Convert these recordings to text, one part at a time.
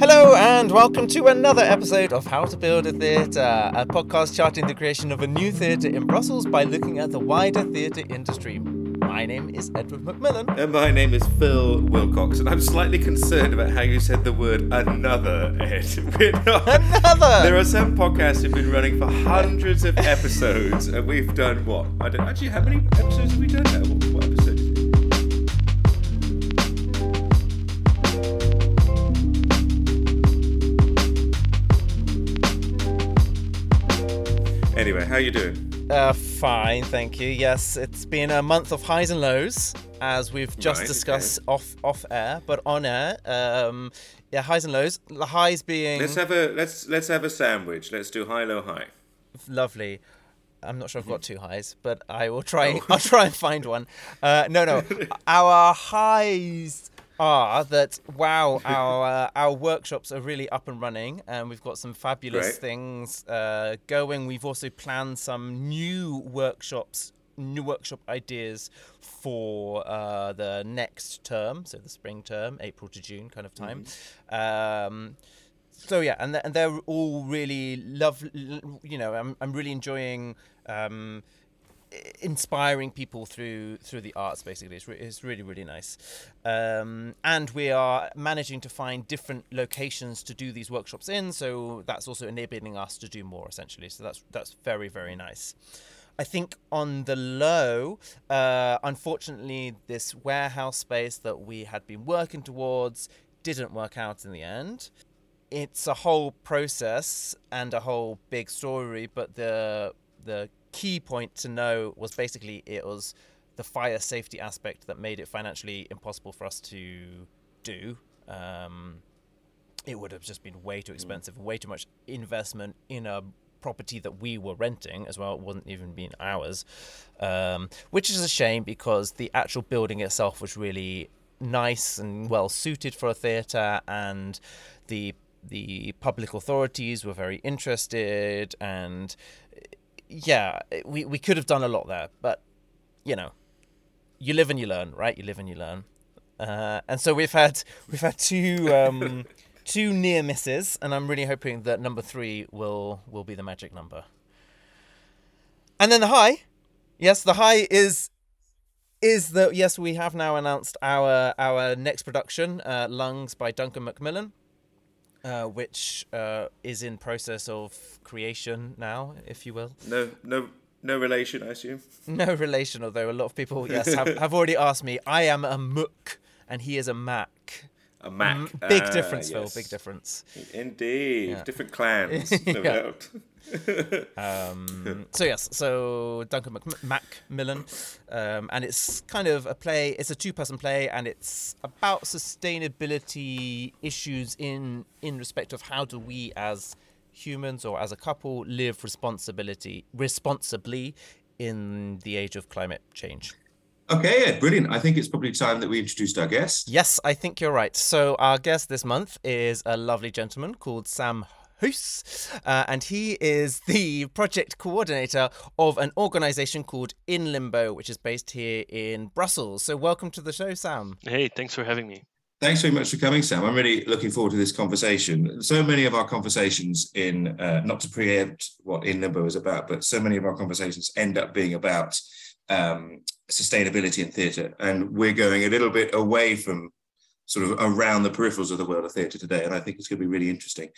Hello, and welcome to another episode of How to Build a Theatre, a podcast charting the creation of a new theatre in Brussels by looking at the wider theatre industry. My name is Edward McMillan. And my name is Phil Wilcox, and I'm slightly concerned about how you said the word another, Ed. We're not. Another! There are some podcasts who've been running for hundreds of episodes, and we've done what? I don't actually. How many episodes have we done now? Anyway, how you doing? Uh, fine, thank you. Yes, it's been a month of highs and lows, as we've just Right, discussed off off air, but on air. Um, yeah, highs and lows. The highs being Let's have a let's let's have a sandwich. Let's do high, low, high. lovely. I'm not sure I've got two highs, but I will try. I'll try and find one. Uh, no, no. Our highs are that wow, our uh, our workshops are really up and running, and we've got some fabulous things uh, going. We've also planned some new workshops, new workshop ideas for uh, the next term, so the spring term, April to June kind of time. Um, so yeah, and th- and they're all really love. You know, I'm I'm really enjoying um, inspiring people through through the arts. Basically, it's, re- it's really really nice. Um, and we are managing to find different locations to do these workshops in. So that's also enabling us to do more essentially. So that's that's very very nice. I think on the low, uh, unfortunately, this warehouse space that we had been working towards didn't work out in the end it's a whole process and a whole big story but the the key point to know was basically it was the fire safety aspect that made it financially impossible for us to do. Um, it would have just been way too expensive way too much investment in a property that we were renting as well. It wasn't even being ours. Um, which is a shame because the actual building itself was really nice and well suited for a theatre and the the public authorities were very interested and yeah we, we could have done a lot there but you know you live and you learn right? You live and you learn. Uh, and so we've had we've had two um, two near misses and i'm really hoping that number three will will be the magic number. And then the high. Yes the high is is that yes we have now announced our our next production uh, lungs by duncan macmillan uh, which uh, is in process of creation now if you will. No, no, no relation, I assume. no relation although a lot of people yes have, have already asked me. I am a mook and he is a mac A Mac. Mm, big Ah, difference phil big difference Indeed, Yeah. different clans, no doubt. Um, so yes, so Duncan Mac- Macmillan, um, and it's kind of a play. It's a two-person play, and it's about sustainability issues in in respect of how do we as humans or as a couple live responsibility responsibly in the age of climate change. Okay, Ed, brilliant. I think it's probably time that we introduced our guest. Yes, I think you're right. So our guest this month is a lovely gentleman called Sam Hus, uh, and he is the project coordinator of an organisation called In Limbo, which is based here in Brussels. So welcome to the show, Sam. Hey, thanks for having me. Thanks very much for coming, Sam. I'm really looking forward to this conversation. So many of our conversations in, uh, not to preempt what In Limbo is about, but so many of our conversations end up being about um, sustainability in theatre. And we're going a little bit away from sort of around the peripherals of the world of theatre today. And I think it's going to be really interesting.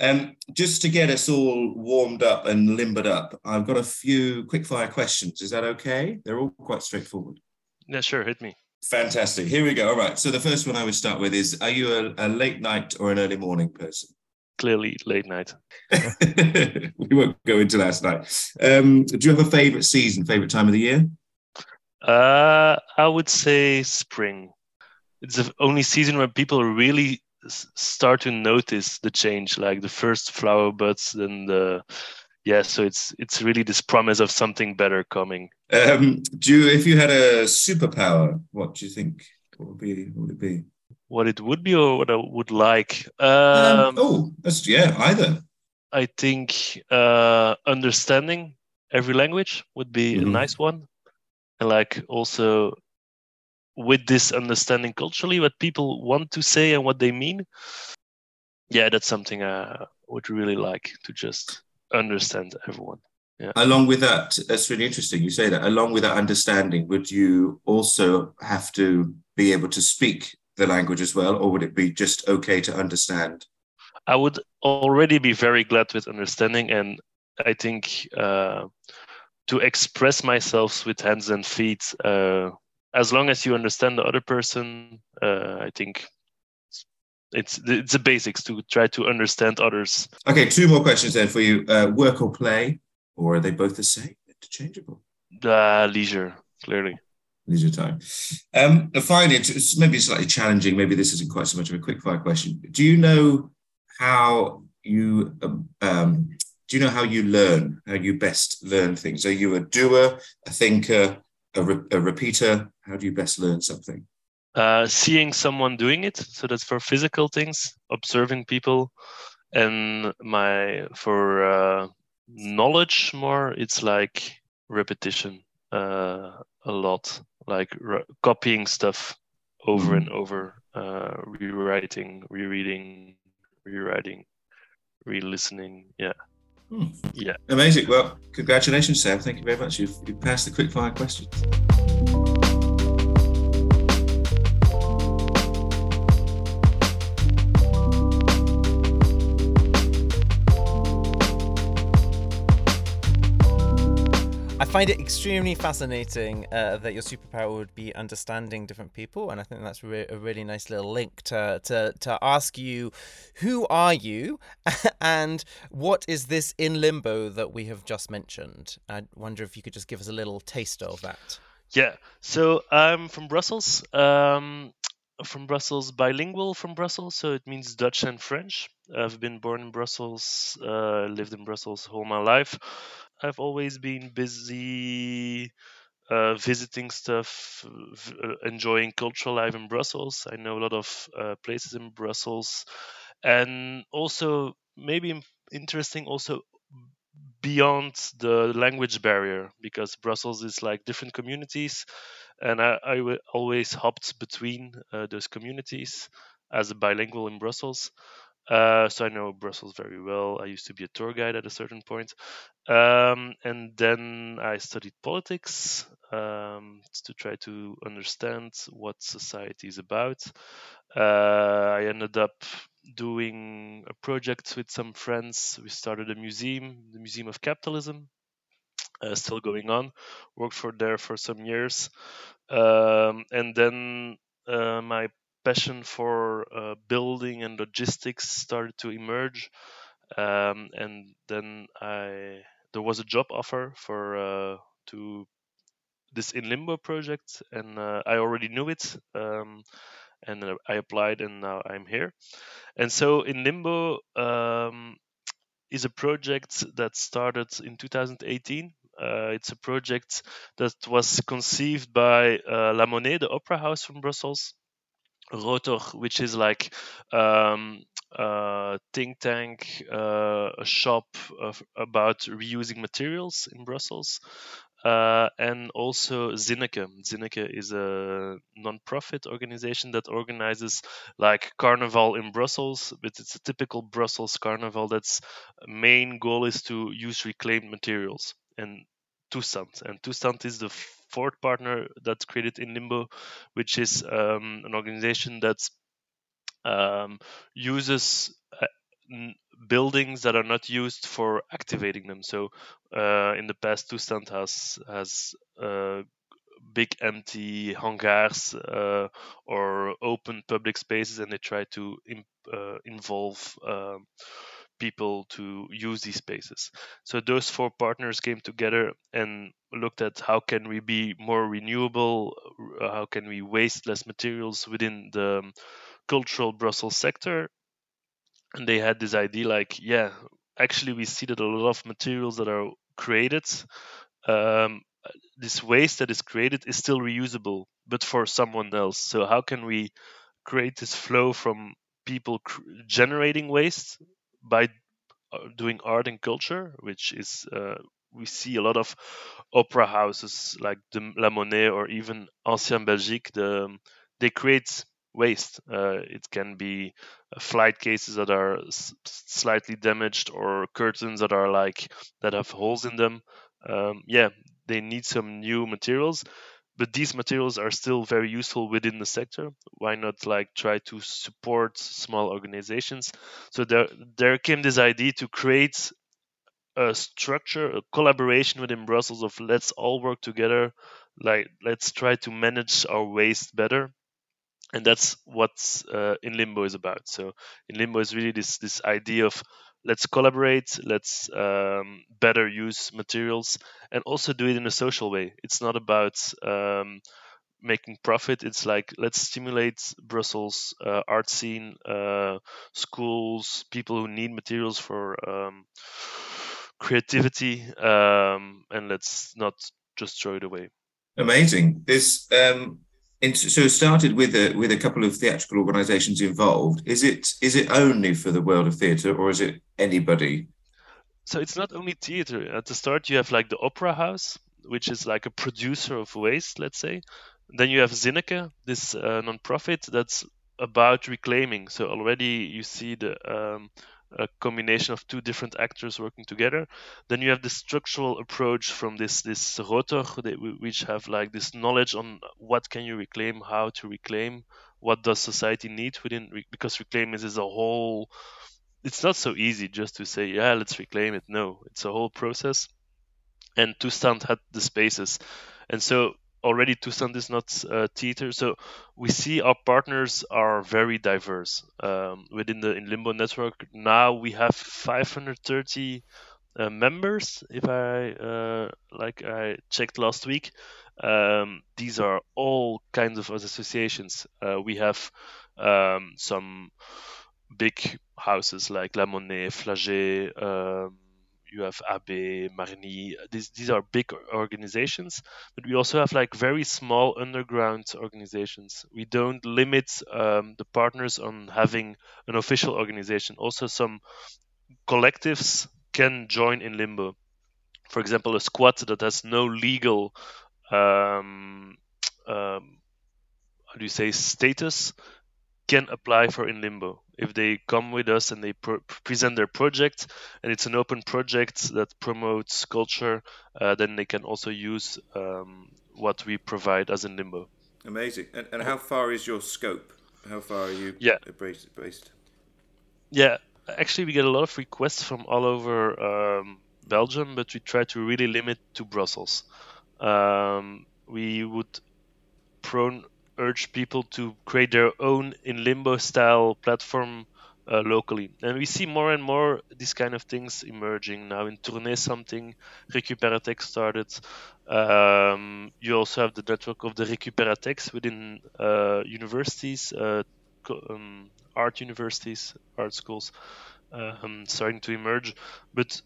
Um, just to get us all warmed up and limbered up, I've got a few quickfire questions. Is that okay? They're all quite straightforward. Yeah, sure, hit me. Fantastic. Here we go. All right. So the first one I would start with is: Are you a, a late night or an early morning person? Clearly late night. we won't go into last night. Um, do you have a favorite season, favorite time of the year? Uh, I would say spring. It's the only season where people really start to notice the change, like the first flower buds, and the yeah. So it's it's really this promise of something better coming. Um, do you, if you had a superpower, what do you think? What would be? What would it be? What it would be or what I would like. Um, Um, oh, that's yeah. Either. I think uh, understanding every language would be Mhm. a nice one, and like also with this understanding culturally what people want to say and what they mean. yeah, that's something I would really like to just understand everyone. Yeah. Along with that, that's really interesting. You say that. Along with that understanding, would you also have to be able to speak the language as well, or would it be just okay to understand? I would already be very glad with understanding, and I think uh, to express myself with hands and feet, uh, as long as you understand the other person, uh, I think it's it's the basics to try to understand others. Okay, two more questions then for you: uh, work or play, or are they both the same, interchangeable? Uh, leisure, clearly. Leisure time. Um, finally, it's maybe slightly challenging. Maybe this isn't quite so much of a quick fire question. Do you know how you um, um, do you know how you learn? How you best learn things? Are you a doer, a thinker, a, re- a repeater? How do you best learn something? uh, seeing someone doing it so that's for physical things observing people and my for uh, knowledge more it's like repetition uh, a lot like re- copying stuff over and over uh, rewriting rereading rewriting re-listening yeah Hmm. yeah Amazing. Well, congratulations, Sam. Thank you very much. You've, you've passed the quick fire questions. Find it extremely fascinating uh, that your superpower would be understanding different people, and I think that's re- a really nice little link to, to to ask you, who are you, and what is this in limbo that we have just mentioned? I wonder if you could just give us a little taste of that. Yeah, so I'm from Brussels. Um, from Brussels, bilingual from Brussels, so it means Dutch and French. I've been born in Brussels, uh, lived in Brussels all my life. I've always been busy uh, visiting stuff, uh, enjoying cultural life in Brussels. I know a lot of uh, places in Brussels, and also maybe interesting also beyond the language barrier because Brussels is like different communities, and I, I always hopped between uh, those communities as a bilingual in Brussels. Uh, so I know Brussels very well. I used to be a tour guide at a certain point, um, and then I studied politics um, to try to understand what society is about. Uh, I ended up doing a project with some friends. We started a museum, the Museum of Capitalism, uh, still going on. Worked for there for some years, um, and then uh, my passion for uh, building and logistics started to emerge. Um, and then I there was a job offer for uh, to this in limbo project, and uh, I already knew it. Um, and uh, I applied, and now I'm here. And so in limbo um, is a project that started in 2018. Uh, it's a project that was conceived by uh, La Monnaie, the opera house from Brussels, Rotor, which is like um, a think tank, uh, a shop of, about reusing materials in Brussels, uh, and also Zinneke. Zinneke is a non-profit organization that organizes like carnival in Brussels, but it's a typical Brussels carnival. That's main goal is to use reclaimed materials and Toestand. And Toestand is the fourth partner that's created in Limbo, which is um, an organization that um, uses uh, n- buildings that are not used for activating them. So uh, in the past, Toestand has has uh, big empty hangars uh, or open public spaces, and they try to im- uh, involve. People to use these spaces. So those four partners came together and looked at how can we be more renewable, uh, how can we waste less materials within the um, cultural Brussels sector. And they had this idea like, yeah, actually we see that a lot of materials that are created, um, this waste that is created is still reusable, but for someone else. So how can we create this flow from people generating waste by uh, doing art and culture, which is uh, we see a lot of opera houses like the La Monnaie or even Ancienne Belgique. The, they create waste. Uh, it can be uh, flight cases that are s- slightly damaged or curtains that are like that have holes in them. Um, yeah, they need some new materials, but these materials are still very useful within the sector. Why not like try to support small organizations? So there there came this idea to create a structure, a collaboration within Brussels of let's all work together, like let's try to manage our waste better and that's what uh, in limbo is about so in limbo is really this this idea of let's collaborate let's um, better use materials and also do it in a social way. It's not about um, making profit. It's like let's stimulate brussels uh, art scene uh, schools people who need materials for um, creativity um, and let's not just throw it away. Amazing. This um, so it started with a with a couple of theatrical organisations involved. Is it is it only for the world of theatre, or is it anybody? So it's not only theatre. At the start, you have like the Opera House, which is like a producer of waste, let's say. Then you have Zinneke, this uh, non-profit that's about reclaiming. So already you see the um, a combination of two different actors working together. Then you have the structural approach from this this rotor, which have like this knowledge on what can you reclaim, how to reclaim, what does society need within because reclaim is, is a whole. It's not so easy just to say yeah let's reclaim it. No, it's a whole process. And Toestand had the spaces, and so already Toestand is not uh, theater. So we see our partners are very diverse um, within the in Limbo network. Now we have 530 uh, members. If I uh, like, I checked last week. Um, these are all kinds of associations. Uh, we have um, some big houses like La Monnaie, Flagey. Um, you have AB, Marni. These these are big organizations, but we also have like very small underground organizations. We don't limit um, the partners on having an official organization. Also, some collectives can join in Limbo. For example, a squad that has no legal um, um, how do you say status can apply for in limbo. If they come with us and they pro- present their project and it's an open project that promotes culture uh, then they can also use um, what we provide as in limbo. Amazing. And, and how far is your scope? How far are you yeah. based yeah. Actually we get a lot of requests from all over um, belgium but we try to really limit to brussels. Um, we would prone urge people to create their own in limbo style platform uh, locally. And we see more and more these kind of things emerging now. In Tournai, something Recuperatex started. Um, you also have the network of the Recuperatex within uh, universities, uh, um, art universities, art schools, um, starting to emerge. But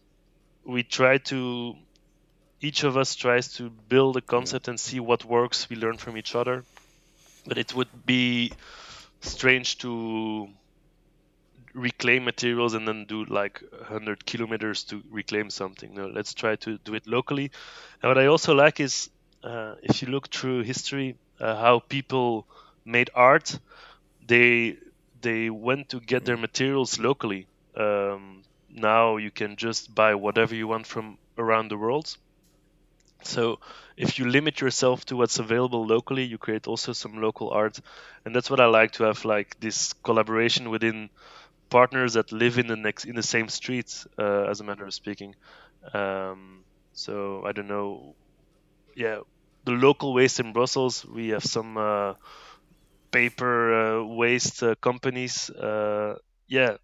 we try to, each of us tries to build a concept and see what works. We learn from each other but it would be strange to reclaim materials and then do like 100 kilometers to reclaim something. No, let's try to do it locally. And what I also like is uh, if you look through history, uh, how people made art, they they went to get their materials locally. Um, now you can just buy whatever you want from around the world. So if you limit yourself to what's available locally, you create also some local art, and that's what I like to have like this collaboration within partners that live in the next in the same streets, uh, as a matter of speaking. Um, so I don't know, yeah, the local waste in Brussels, we have some uh, paper uh, waste uh, companies. Uh, yeah,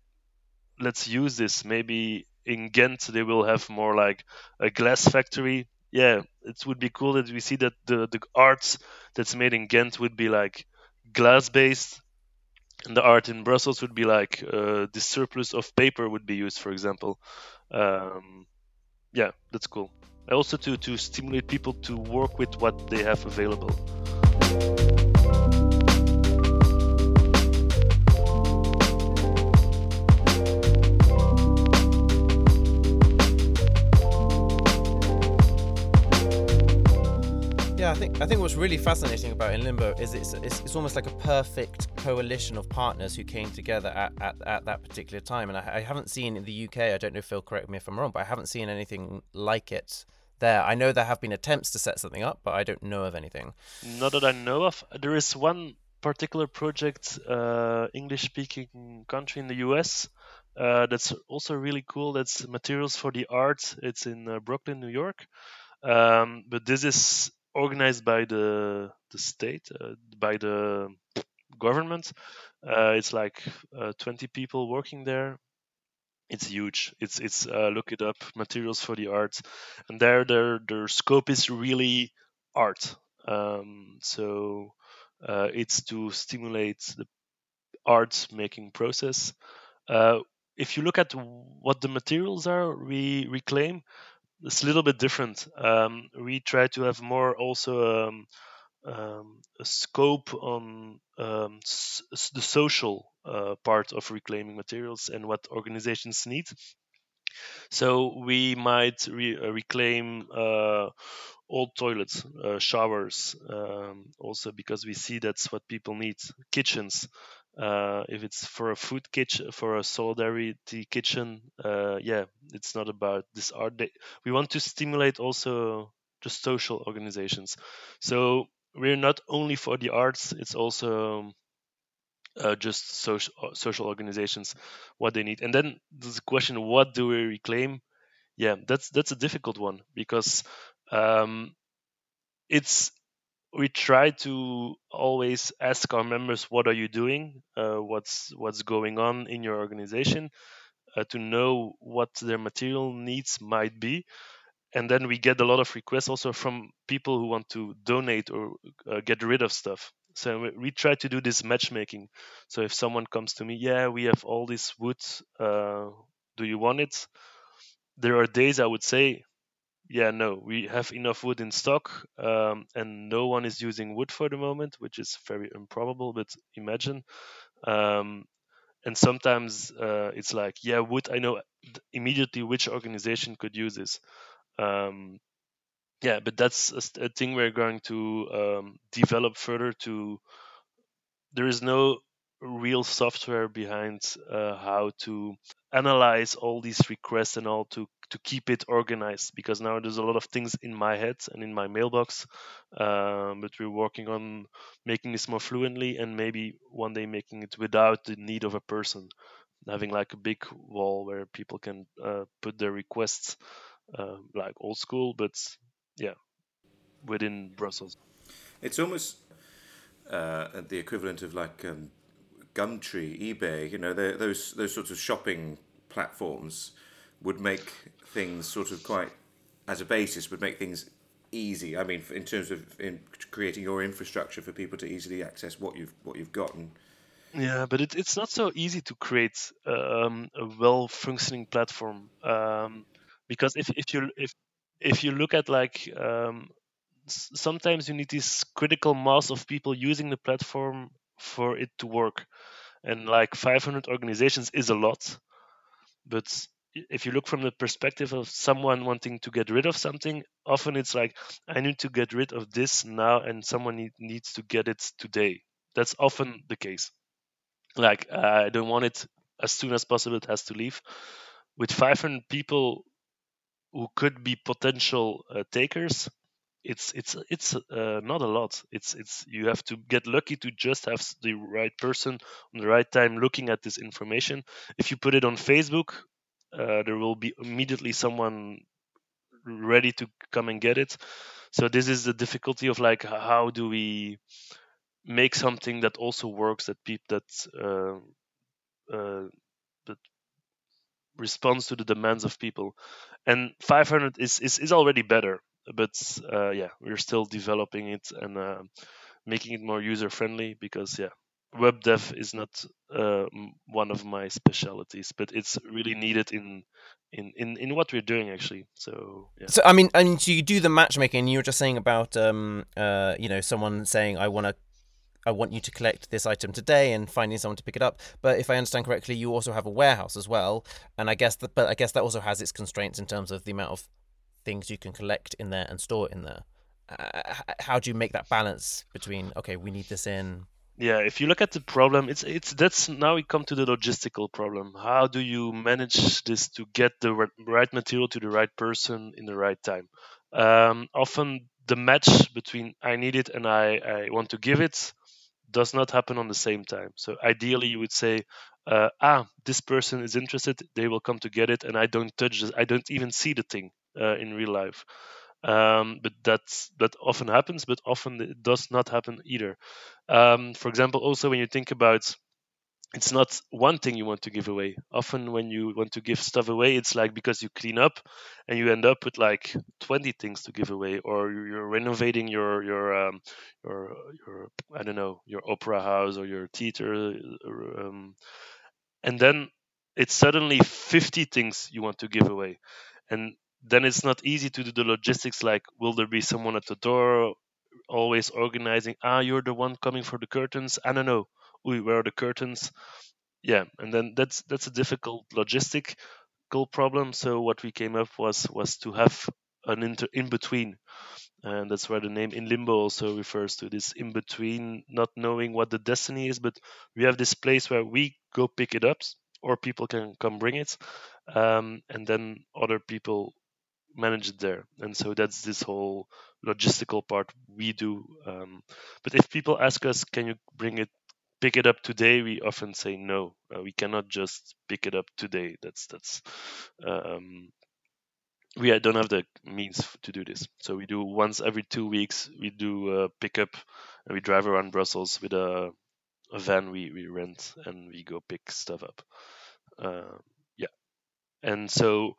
let's use this. Maybe in Ghent they will have more like a glass factory yeah, it would be cool that we see that the the art that's made in Ghent would be like glass based, and the art in Brussels would be like uh, the surplus of paper would be used, for example. Um, yeah, that's cool. Also to to stimulate people to work with what they have available. Think I think what's really fascinating about in Limbo is it's, it's, it's almost like a perfect coalition of partners who came together at, at, at that particular time. And I, I, haven't seen in the UK. I don't know, Phil, correct me if I'm wrong, but I haven't seen anything like it there. I know there have been attempts to set something up, but I don't know of anything. Not that I know of. There is one particular project, uh, English-speaking country in the US. Uh, that's also really cool. That's materials for the arts. It's in uh, Brooklyn, New York. Um, but this is organized by the the state, uh, by the government. Uh, it's like uh, 20 people working there. It's huge. It's it's look it up. Materials for the arts, and there their their scope is really art. Um, so uh, it's to stimulate the art making process. Uh, if you look at what the materials are we reclaim, it's a little bit different. Um, we try to have more also um, um, a scope on um, s- the social uh, part of reclaiming materials and what organizations need. So we might re- uh, reclaim uh, old toilets, uh, showers, um, also because we see that's what people need. Kitchens, uh, if it's for a food kitchen, for a solidarity kitchen, uh, yeah, it's not about this art. Day. We want to stimulate also the social organizations. So we're not only for the arts; it's also uh, just social uh, social organizations what they need. And then there's the question: What do we reclaim? Yeah, that's that's a difficult one because um, it's we try to always ask our members what are you doing? Uh, what's what's going on in your organization? Uh, to know what their material needs might be. And then we get a lot of requests also from people who want to donate or uh, get rid of stuff. So we, we, try to do this matchmaking. So if someone comes to me yeah we have all this wood uh, do you want it? There are days i would say yeah, no, we have enough wood in stock, um, and no one is using wood for the moment, which is very improbable. But imagine, um, and sometimes uh, it's like, yeah, wood. I know immediately which organization could use this. Um, yeah, but that's a, a, thing we're going to um, develop further. To there is no real software behind uh, how to analyze all these requests and all to to keep it organized because now there's a lot of things in my head and in my mailbox um, but we're working on making this more fluently and maybe one day making it without the need of a person. Having like a big wall where people can uh, put their requests uh, like old school but yeah within brussels. It's almost uh, the equivalent of like um, Gumtree, eBay, you know, those those sorts of shopping platforms would make things sort of quite, as a basis, would make things easy. I mean, in terms of in creating your infrastructure for people to easily access what you've what you've gotten. Yeah, but it, it's not so easy to create um, a well functioning platform um, because if, if you if if you look at like um, sometimes you need this critical mass of people using the platform for it to work. And like 500 organizations is a lot, but if you look from the perspective of someone wanting to get rid of something, often it's like, I need to get rid of this now, and someone need, needs to get it today. That's often the case. Like, I don't want it as soon as possible, it has to leave. With 500 people who could be potential uh, takers, it's it's it's uh, not a lot. It's it's you have to get lucky to just have the right person on the right time looking at this information. If you put it on Facebook, uh, there will be immediately someone ready to come and get it. So this is the difficulty of like how do we make something that also works that people that uh, uh, that responds to the demands of people. And 500 is is, is already better but uh, yeah, we're still developing it and uh, making it more user friendly because yeah, web dev is not uh, one of my specialities, but it's really needed in in in, in what we're doing actually. So yeah. So I mean, I mean, so you do the matchmaking. You were just saying about um uh you know someone saying I want to. I want you to collect this item today and finding someone to pick it up. But if I understand correctly, you also have a warehouse as well, and I guess that, but I guess that also has its constraints in terms of the amount of things you can collect in there and store in there. uh, how do you make that balance between okay, we need this in. Yeah, if you look at the problem, it's it's that's now we come to the logistical problem. How do you manage this to get the right material to the right person in the right time? Um, often the match between I need it and I, I want to give it does not happen on the same time. So ideally, you would say, uh, ah, this person is interested, they will come to get it, and I don't touch this, I don't even see the thing uh, in real life. Um, but that's that often happens, but often it does not happen either. Um, for example, also when you think about it's not one thing you want to give away. Often when you want to give stuff away, it's like because you clean up and you end up with like 20 things to give away, or you're renovating your your um, your your I don't know your opera house or your theater, um, and then it's suddenly 50 things you want to give away, and then it's not easy to do the logistics. Like, will there be someone at the door? Always organizing. Ah, you're the one coming for the curtains. I don't know we where are the curtains yeah and then that's that's a difficult logistical problem so what we came up was was to have an inter in between and that's where the name in limbo also refers to this in between not knowing what the destiny is but we have this place where we go pick it up or people can come bring it um, and then other people manage it there and so that's this whole logistical part we do um, but if people ask us can you bring it pick it up today, we often say no. Uh, we cannot just pick it up today. That's that's um, we don't have the means to do this. So we do once every two weeks. We do a pickup, and we drive around Brussels with a, a van we, we rent, and we go pick stuff up. Uh, yeah, and so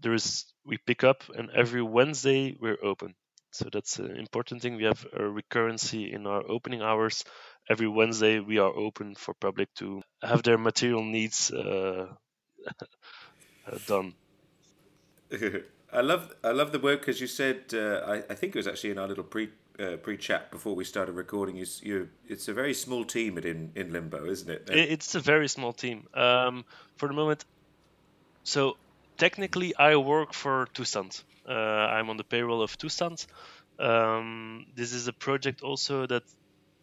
there is we pick up, and every Wednesday we're open. So that's an important thing. We have a recurrency in our opening hours. Every Wednesday, we are open for public to have their material needs uh, uh done. I love I love the work because you said uh, I, I think it was actually in our little pre uh, pre chat before we started recording. You, you it's a very small team at in, in Limbo, isn't it? It's a very small team. Um, for the moment, so technically I work for Toestand. Uh, I'm on the payroll of Toestand. Um, this is a project also that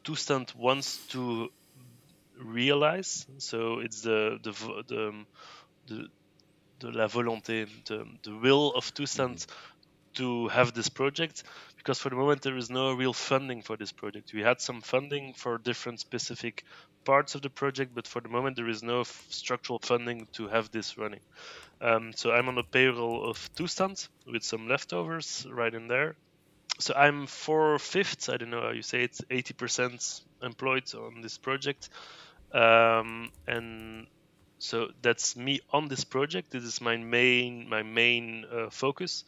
Toestand wants to realize. So it's the the the the, the la volonté, the, the will of Toestand mm-hmm. to have this project because for the moment there is no real funding for this project. We had some funding for different specific parts of the project, but for the moment there is no f- structural funding to have this running. Um, so I'm on a payroll of Toestand with some leftovers right in there. So I'm four fifths, I don't know how you say it, 80% employed on this project. Um, and so that's me on this project. This is my main my main uh, focus.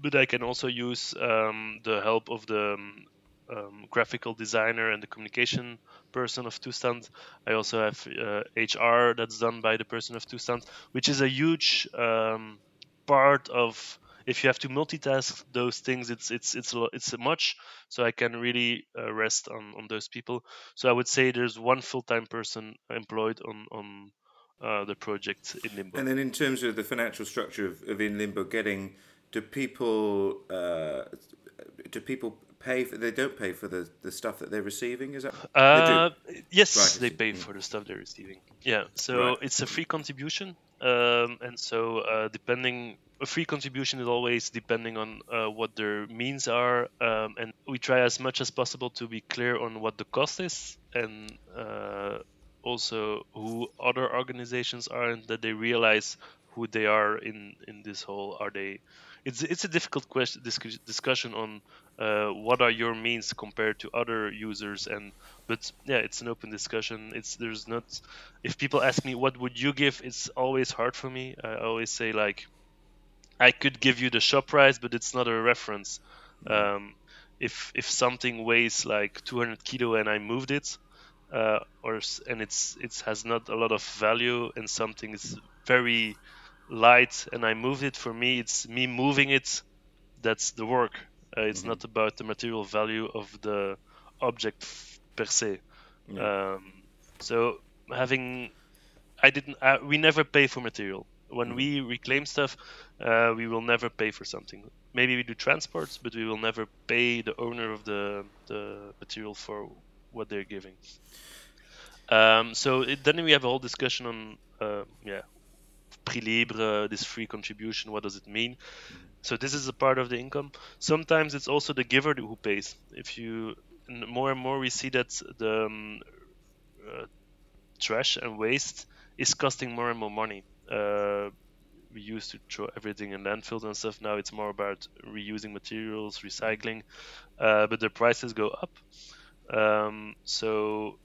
But I can also use um, the help of the um, um graphical designer and the communication person of Toestand. I also have uh, HR that's done by the person of Toestand, which is a huge um, part of. If you have to multitask those things, it's it's it's it's a much. So I can really uh, rest on on those people. So I would say there's one full time person employed on on uh, the project in Limbo. And then in terms of the financial structure of, of in Limbo, getting do people uh, do people pay for they don't pay for the, the stuff that they're receiving is that uh, they yes right. they pay for the stuff they're receiving yeah so right. it's a free contribution um, and so uh, depending a free contribution is always depending on uh, what their means are um, and we try as much as possible to be clear on what the cost is and uh, also who other organizations are and that they realize who they are in in this whole are they it's it's a difficult question discussion on uh, what are your means compared to other users and but yeah it's an open discussion. It's there's not if people ask me what would you give? it's always hard for me. I always say like i could give you the shop price but it's not a reference. Mm-hmm. um, if if something weighs like 200 kilo and i moved it uh, or and it's it has not a lot of value and something is very light and i moved it for me it's me moving it that's the work uh, it's mm-hmm. not about the material value of the object f- per se. Yeah. Um, so having, I didn't. Uh, we never pay for material when mm-hmm. we reclaim stuff. Uh, we will never pay for something. maybe we do transports, but we will never pay the owner of the the material for what they're giving. Um, so it, then we have a whole discussion on uh, yeah libre, this free contribution. What does it mean? So this is a part of the income. Sometimes it's also the giver who pays. If you more and more we see that the um, uh, trash and waste is costing more and more money. Uh, we used to throw everything in landfills and stuff. Now it's more about reusing materials, recycling, uh, but the prices go up. Um, so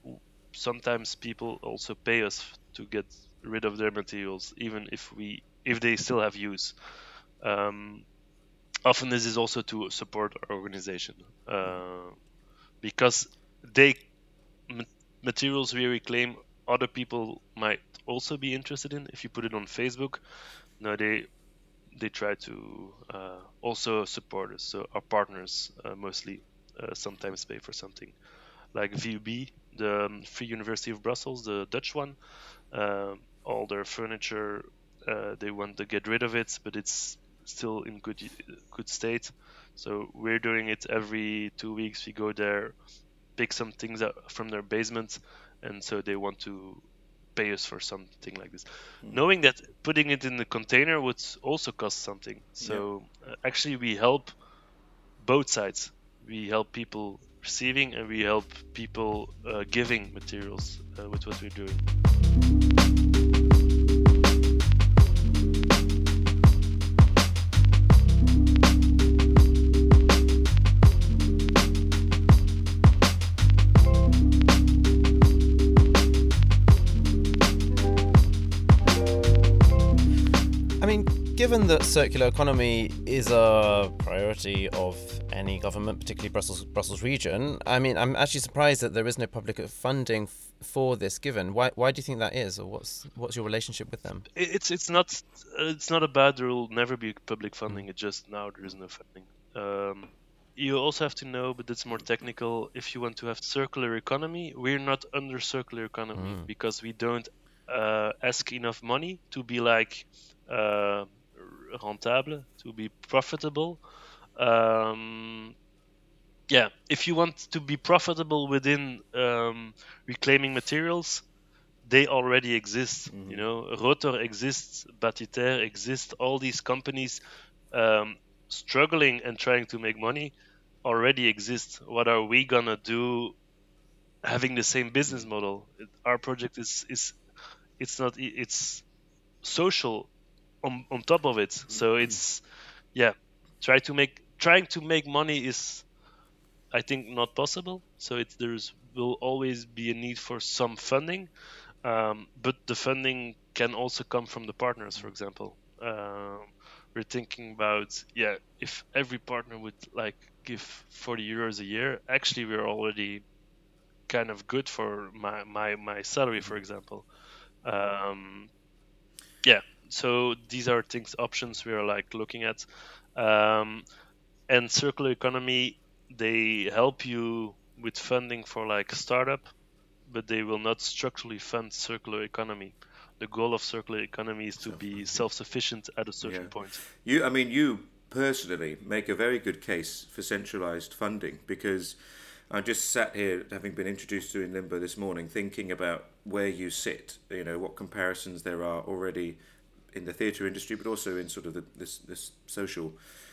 sometimes people also pay us to get rid of their materials, even if we if they still have use. Um, often this is also to support our organization uh, because they materials we reclaim other people might also be interested in if you put it on facebook no they they try to uh, also support us so our partners uh, mostly uh, sometimes pay for something like VUB, the um, Free University of Brussels, the Dutch one. All their furniture, uh, they want to get rid of it, but it's still in good good state. So we're doing it every two weeks. We go there, pick some things up from their basement, and so they want to pay us for something like this, mm. knowing that putting it in the container would also cost something. So yeah. uh, actually, we help both sides. We help people receiving, and we help people uh, giving materials uh, with what we're doing. Given that circular economy is a priority of any government, particularly Brussels Brussels region, I mean, I'm actually surprised that there is no public funding f- for this. Given why, why do you think that is, or what's what's your relationship with them? It's it's not it's not a bad. There will never be public funding. It's just now there is no funding. Um, you also have to know, but it's more technical. If you want to have circular economy, we're not under circular economy mm. because we don't uh, ask enough money to be like. Uh, rentable, to be profitable. Um, yeah, if you want to be profitable within um, reclaiming materials, they already exist. Mm-hmm. You know, Rotor exists, Batiterre exists. All these companies um, struggling and trying to make money already exist. What are we gonna do? Having the same business model, our project is is it's not it's social on on top of it. So mm-hmm. it's yeah, try to make trying to make money is I think not possible. So it there's will always be a need for some funding, um, but the funding can also come from the partners. For example, um, we're thinking about yeah, if every partner would like give 40 euros a year, actually we're already kind of good for my my my salary, for example. Um, yeah, so these are things options we are like looking at um, and circular economy they help you with funding for like startup but they will not structurally fund circular economy the goal of circular economy is to be self-sufficient at a certain yeah. point you i mean you personally make a very good case for centralized funding because I just sat here, having been introduced to in Limbo this morning, thinking about where you sit. You know what comparisons there are already in the theatre industry, but also in sort of the, this this social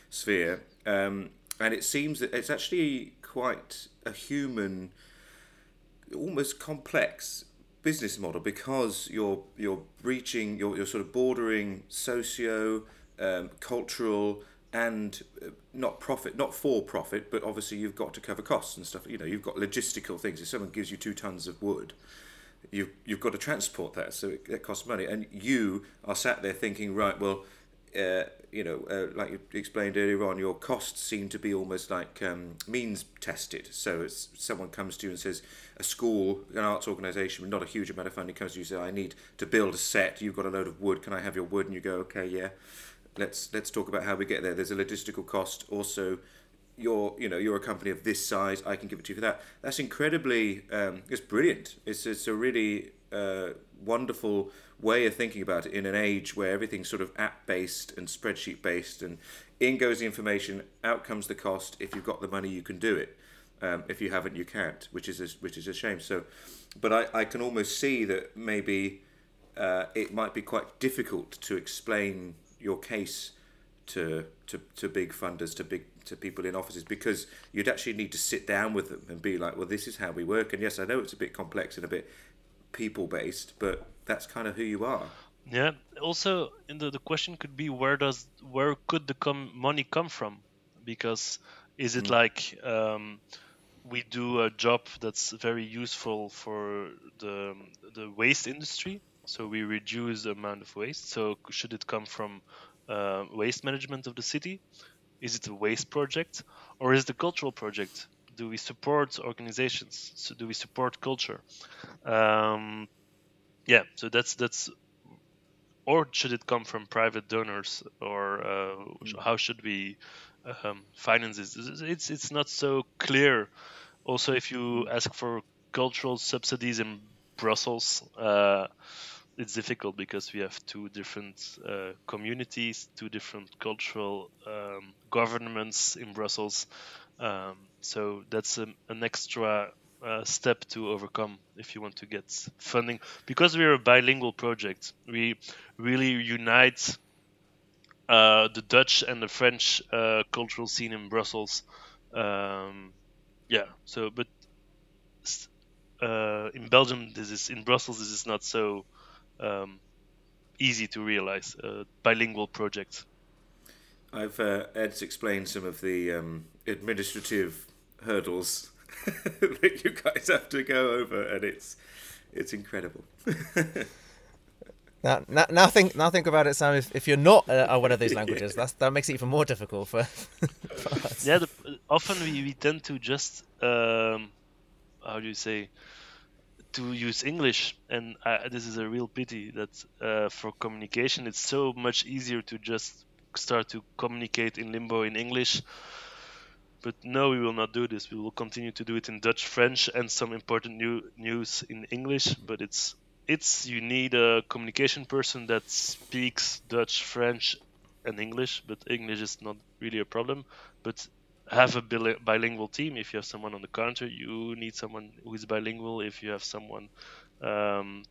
sphere. Um, and it seems that it's actually quite a human, almost complex business model because you're you're reaching you're, you're sort of bordering socio um, cultural and uh, not profit not for profit but obviously you've got to cover costs and stuff you know you've got logistical things if someone gives you two tons of wood you've you've got to transport that, so it, it costs money, and you are sat there thinking, right, well, uh, you know, uh, like you explained earlier on, your costs seem to be almost like um, means tested. So it's someone comes to you and says, a school, an arts organisation with not a huge amount of funding comes to you and says, I need to build a set. You've got a load of wood. Can I have your wood? And you go, okay, yeah. Let's let's talk about how we get there. There's a logistical cost. Also, you're you know you're a company of this size i can give it to you for that that's incredibly um, it's brilliant it's it's a really uh, wonderful way of thinking about it in an age where everything's sort of app based and spreadsheet based, and in goes the information, out comes the cost. If you've got the money, you can do it. Um, if you haven't, you can't, which is a, which is a shame. So, but I, I can almost see that maybe uh, it might be quite difficult to explain your case to, to to big funders, to big to people in offices, because you'd actually need to sit down with them and be like, well, this is how we work. And yes, I know it's a bit complex and a bit people based, but that's kind of who you are. Yeah. Also, in the, the question could be where does where could the com- money come from? Because is it mm. like um, we do a job that's very useful for the the waste industry, so we reduce the amount of waste. So should it come from uh, waste management of the city? Is it a waste project, or is it a cultural project? Do we support organizations? So do we support culture? Um, yeah, so that's that's. Or should it come from private donors, or uh, mm. how should we um, finance this? It's it's not so clear also, if you ask for cultural subsidies in Brussels, uh, it's difficult because we have two different uh, communities, two different cultural um, governments in Brussels. Um, so that's a, an extra uh, step to overcome if you want to get funding. Because we're a bilingual project, we really unite uh, the Dutch and the French uh, cultural scene in Brussels. Um, yeah. So, but uh, in Belgium, this is in Brussels. This is not so um, easy to realize. A bilingual projects. I've uh, Ed's explained some of the um, administrative hurdles that you guys have to go over, and it's it's incredible. Now, now, now think now think about it, Sam. If, if you're not uh, one of these languages, that's that makes it even more difficult for. for yeah, the, often we, we tend to just um, how do you say to use English, and this is a real pity that uh, for communication it's so much easier to just start to communicate in limbo in English. But no, we will not do this. We will continue to do it in Dutch, French, and some important new news in English. But it's it's you need a communication person that speaks Dutch, French, and English, but English is not really a problem. But have a bilingual team. If you have someone on the counter, you need someone who is bilingual. If you have someone um,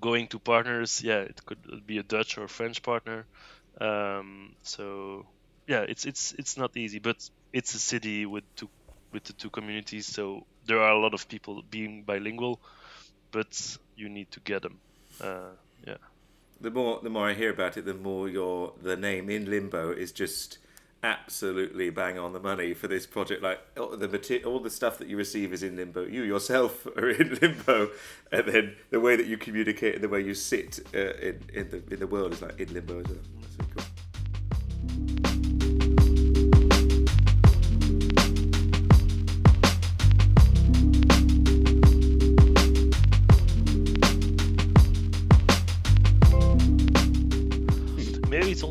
going to partners, yeah, it could be a Dutch or French partner. Um, so yeah, it's it's it's not easy, but it's a city with two with the two communities, so there are a lot of people being bilingual but you need to get them. Uh, yeah. The more the more I hear about it, the more your the name in limbo is just absolutely bang on the money for this project. Like all the material, all the stuff that you receive is in limbo. You yourself are in limbo, and then the way that you communicate and the way you sit uh, in in the in the world is like in limbo as well.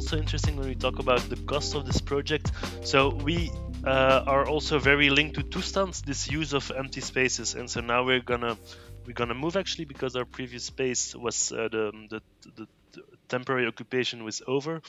Also interesting when we talk about the cost of this project. So we uh, are also very linked to Toestand, this use of empty spaces, and so now we're gonna we're gonna move actually because our previous space was uh, the, the, the, the temporary occupation was over.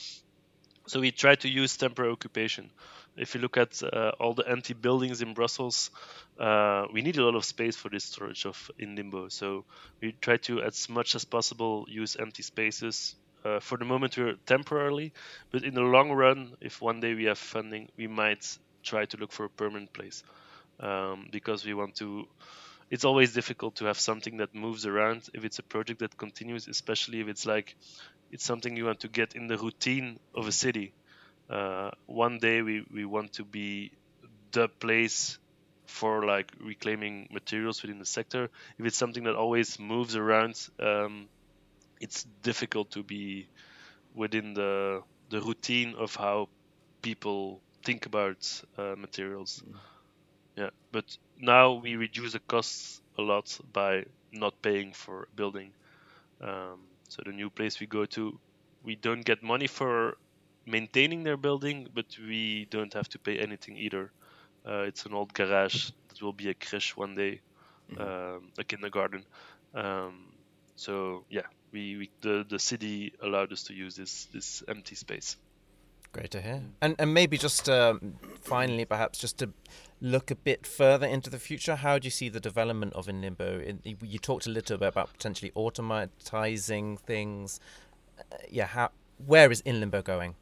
So we try to use temporary occupation. If you look at uh, all the empty buildings in Brussels, uh, we need a lot of space for this storage of in limbo. So we try to, as much as possible, use empty spaces uh, for the moment we're temporarily, but in the long run, if one day we have funding, we might try to look for a permanent place um, because we want to. It's always difficult to have something that moves around if it's a project that continues, especially if it's like it's something you want to get in the routine of a city. Uh, one day we, we want to be the place for like reclaiming materials within the sector. If it's something that always moves around, um, it's difficult to be within the the routine of how people think about uh, materials. Mm. Yeah, but now we reduce the costs a lot by not paying for a building. Um, so the new place we go to, we don't get money for maintaining their building, but we don't have to pay anything either. Uh, it's an old garage that will be a crèche one day, mm-hmm. um, a kindergarten. Um, so yeah, we, we the the city allowed us to use this this empty space. Great to hear. And and maybe just um, finally, perhaps just to look a bit further into the future, how do you see the development of In Limbo? In, you talked a little bit about potentially automatizing things. Uh, yeah, how where is In Limbo going?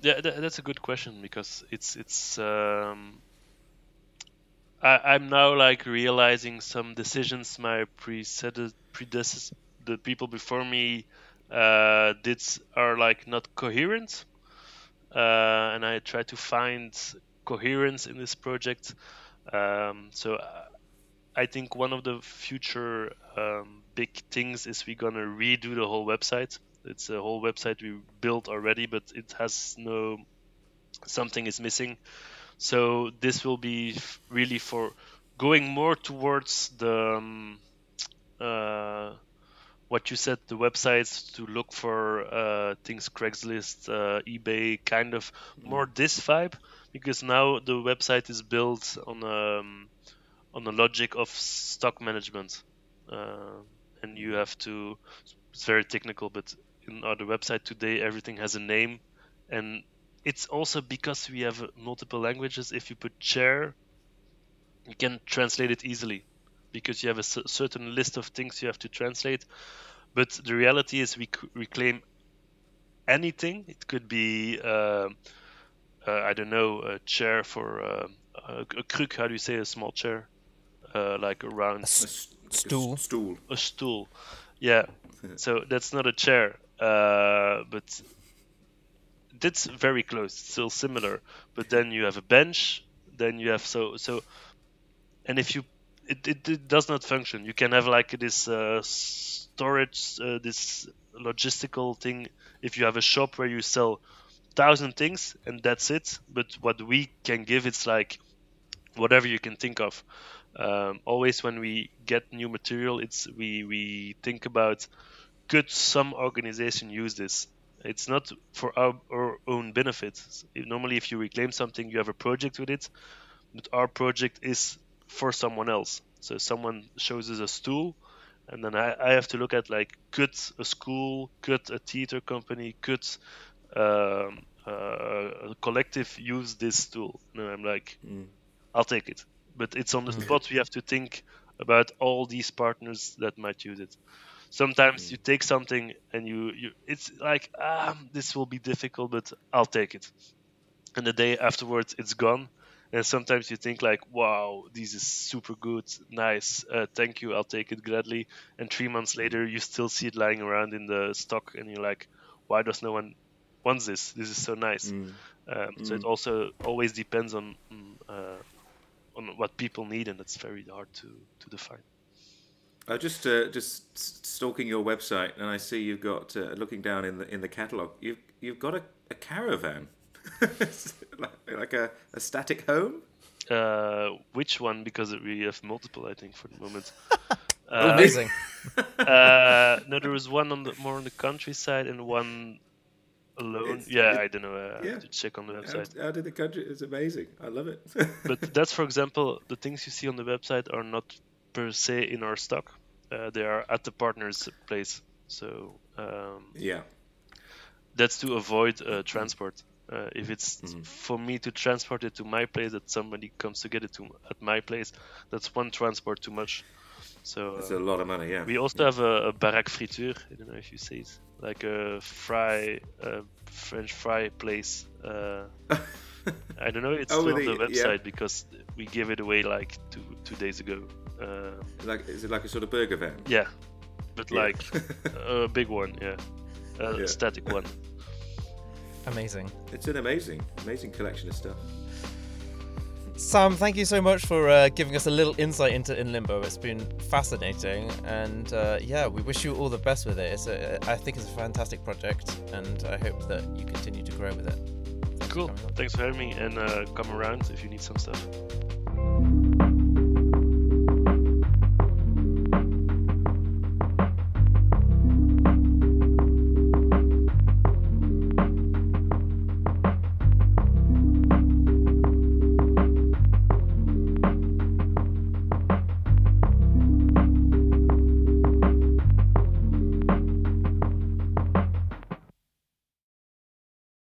Yeah, th- that's a good question because it's it's. Um, I, I'm now like realizing some decisions my predecessors, the people before me, uh, did are like not coherent uh, and I try to find coherence in this project. Um, so uh, I think one of the future um, big things is we're gonna redo the whole website. It's a whole website we built already, but it has no something is missing. So this will be really for going more towards the um, uh, what you said, the websites to look for uh, things, Craigslist, uh, eBay, kind of mm. more this vibe, because now the website is built on um, on the logic of stock management, uh, and you have to. It's very technical, but in our website today, everything has a name, and it's also because we have multiple languages. If you put chair, you can translate it easily because you have a certain list of things you have to translate. But the reality is, we reclaim anything. It could be, uh, uh, I don't know, a chair for uh, a, a kruk. How do you say a small chair? Uh, like a round a s- stool. stool. A stool. Yeah. so that's not a chair, uh, but that's very close. Still similar. But then you have a bench. Then you have so so, and if you it, it, it does not function. You can have like this uh, storage, uh, this logistical thing. If you have a shop where you sell thousand things and that's it, but what we can give it's like whatever you can think of. Um, always when we get new material, it's we we think about could some organization use this? It's not for our, our own benefit. Normally, if you reclaim something, you have a project with it, but our project is for someone else. So someone shows us a stool, and then I, I have to look at like could a school, could a theater company, could um, uh, a collective use this tool? And I'm like, mm. I'll take it. But it's on the mm. spot. We have to think about all these partners that might use it. Sometimes mm. you take something and you, you it's like ah this will be difficult, but I'll take it. And the day afterwards, it's gone and sometimes you think like wow this is super good nice uh, thank you i'll take it gladly and three months later you still see it lying around in the stock and you're like why does no one wants this this is so nice mm. Um, mm. so it also always depends on uh, on what people need and it's very hard to to define I just uh, just stalking your website, and I see you've got uh, looking down in the in the catalog. You've you've got a, a caravan. like a, a static home? Uh, which one? Because we have multiple, I think, for the moment. Uh, Amazing. uh, no, there was one on the more on the countryside and one alone. It's, yeah, it, I don't know. Uh, yeah. to check on the website. Out, out in the country, it's amazing. I love it. but that's, for example, the things you see on the website are not per se in our stock. Uh, they are at the partner's place. So um, yeah, that's to avoid uh, transport. Uh, if it's mm-hmm. for me to transport it to my place, that somebody comes to get it to at my place, that's one transport too much. So it's uh, a lot of money. Yeah. We also yeah. have a, a baraque friture. I don't know if you say it, like a fry, a French fry place. Uh, I don't know. It's oh, still on the website yeah. because we gave it away like two two days ago. Uh, like is it like a sort of burger van? Yeah, but yeah. like a big one. Yeah, a static one. Amazing. It's an amazing, amazing collection of stuff. Sam, thank you so much for uh, giving us a little insight into In Limbo. It's been fascinating, and uh, yeah, we wish you all the best with it. It's a, I think it's a fantastic project, and I hope that you continue to grow with it. Thanks cool. For Thanks for having me, and uh, come around if you need some stuff.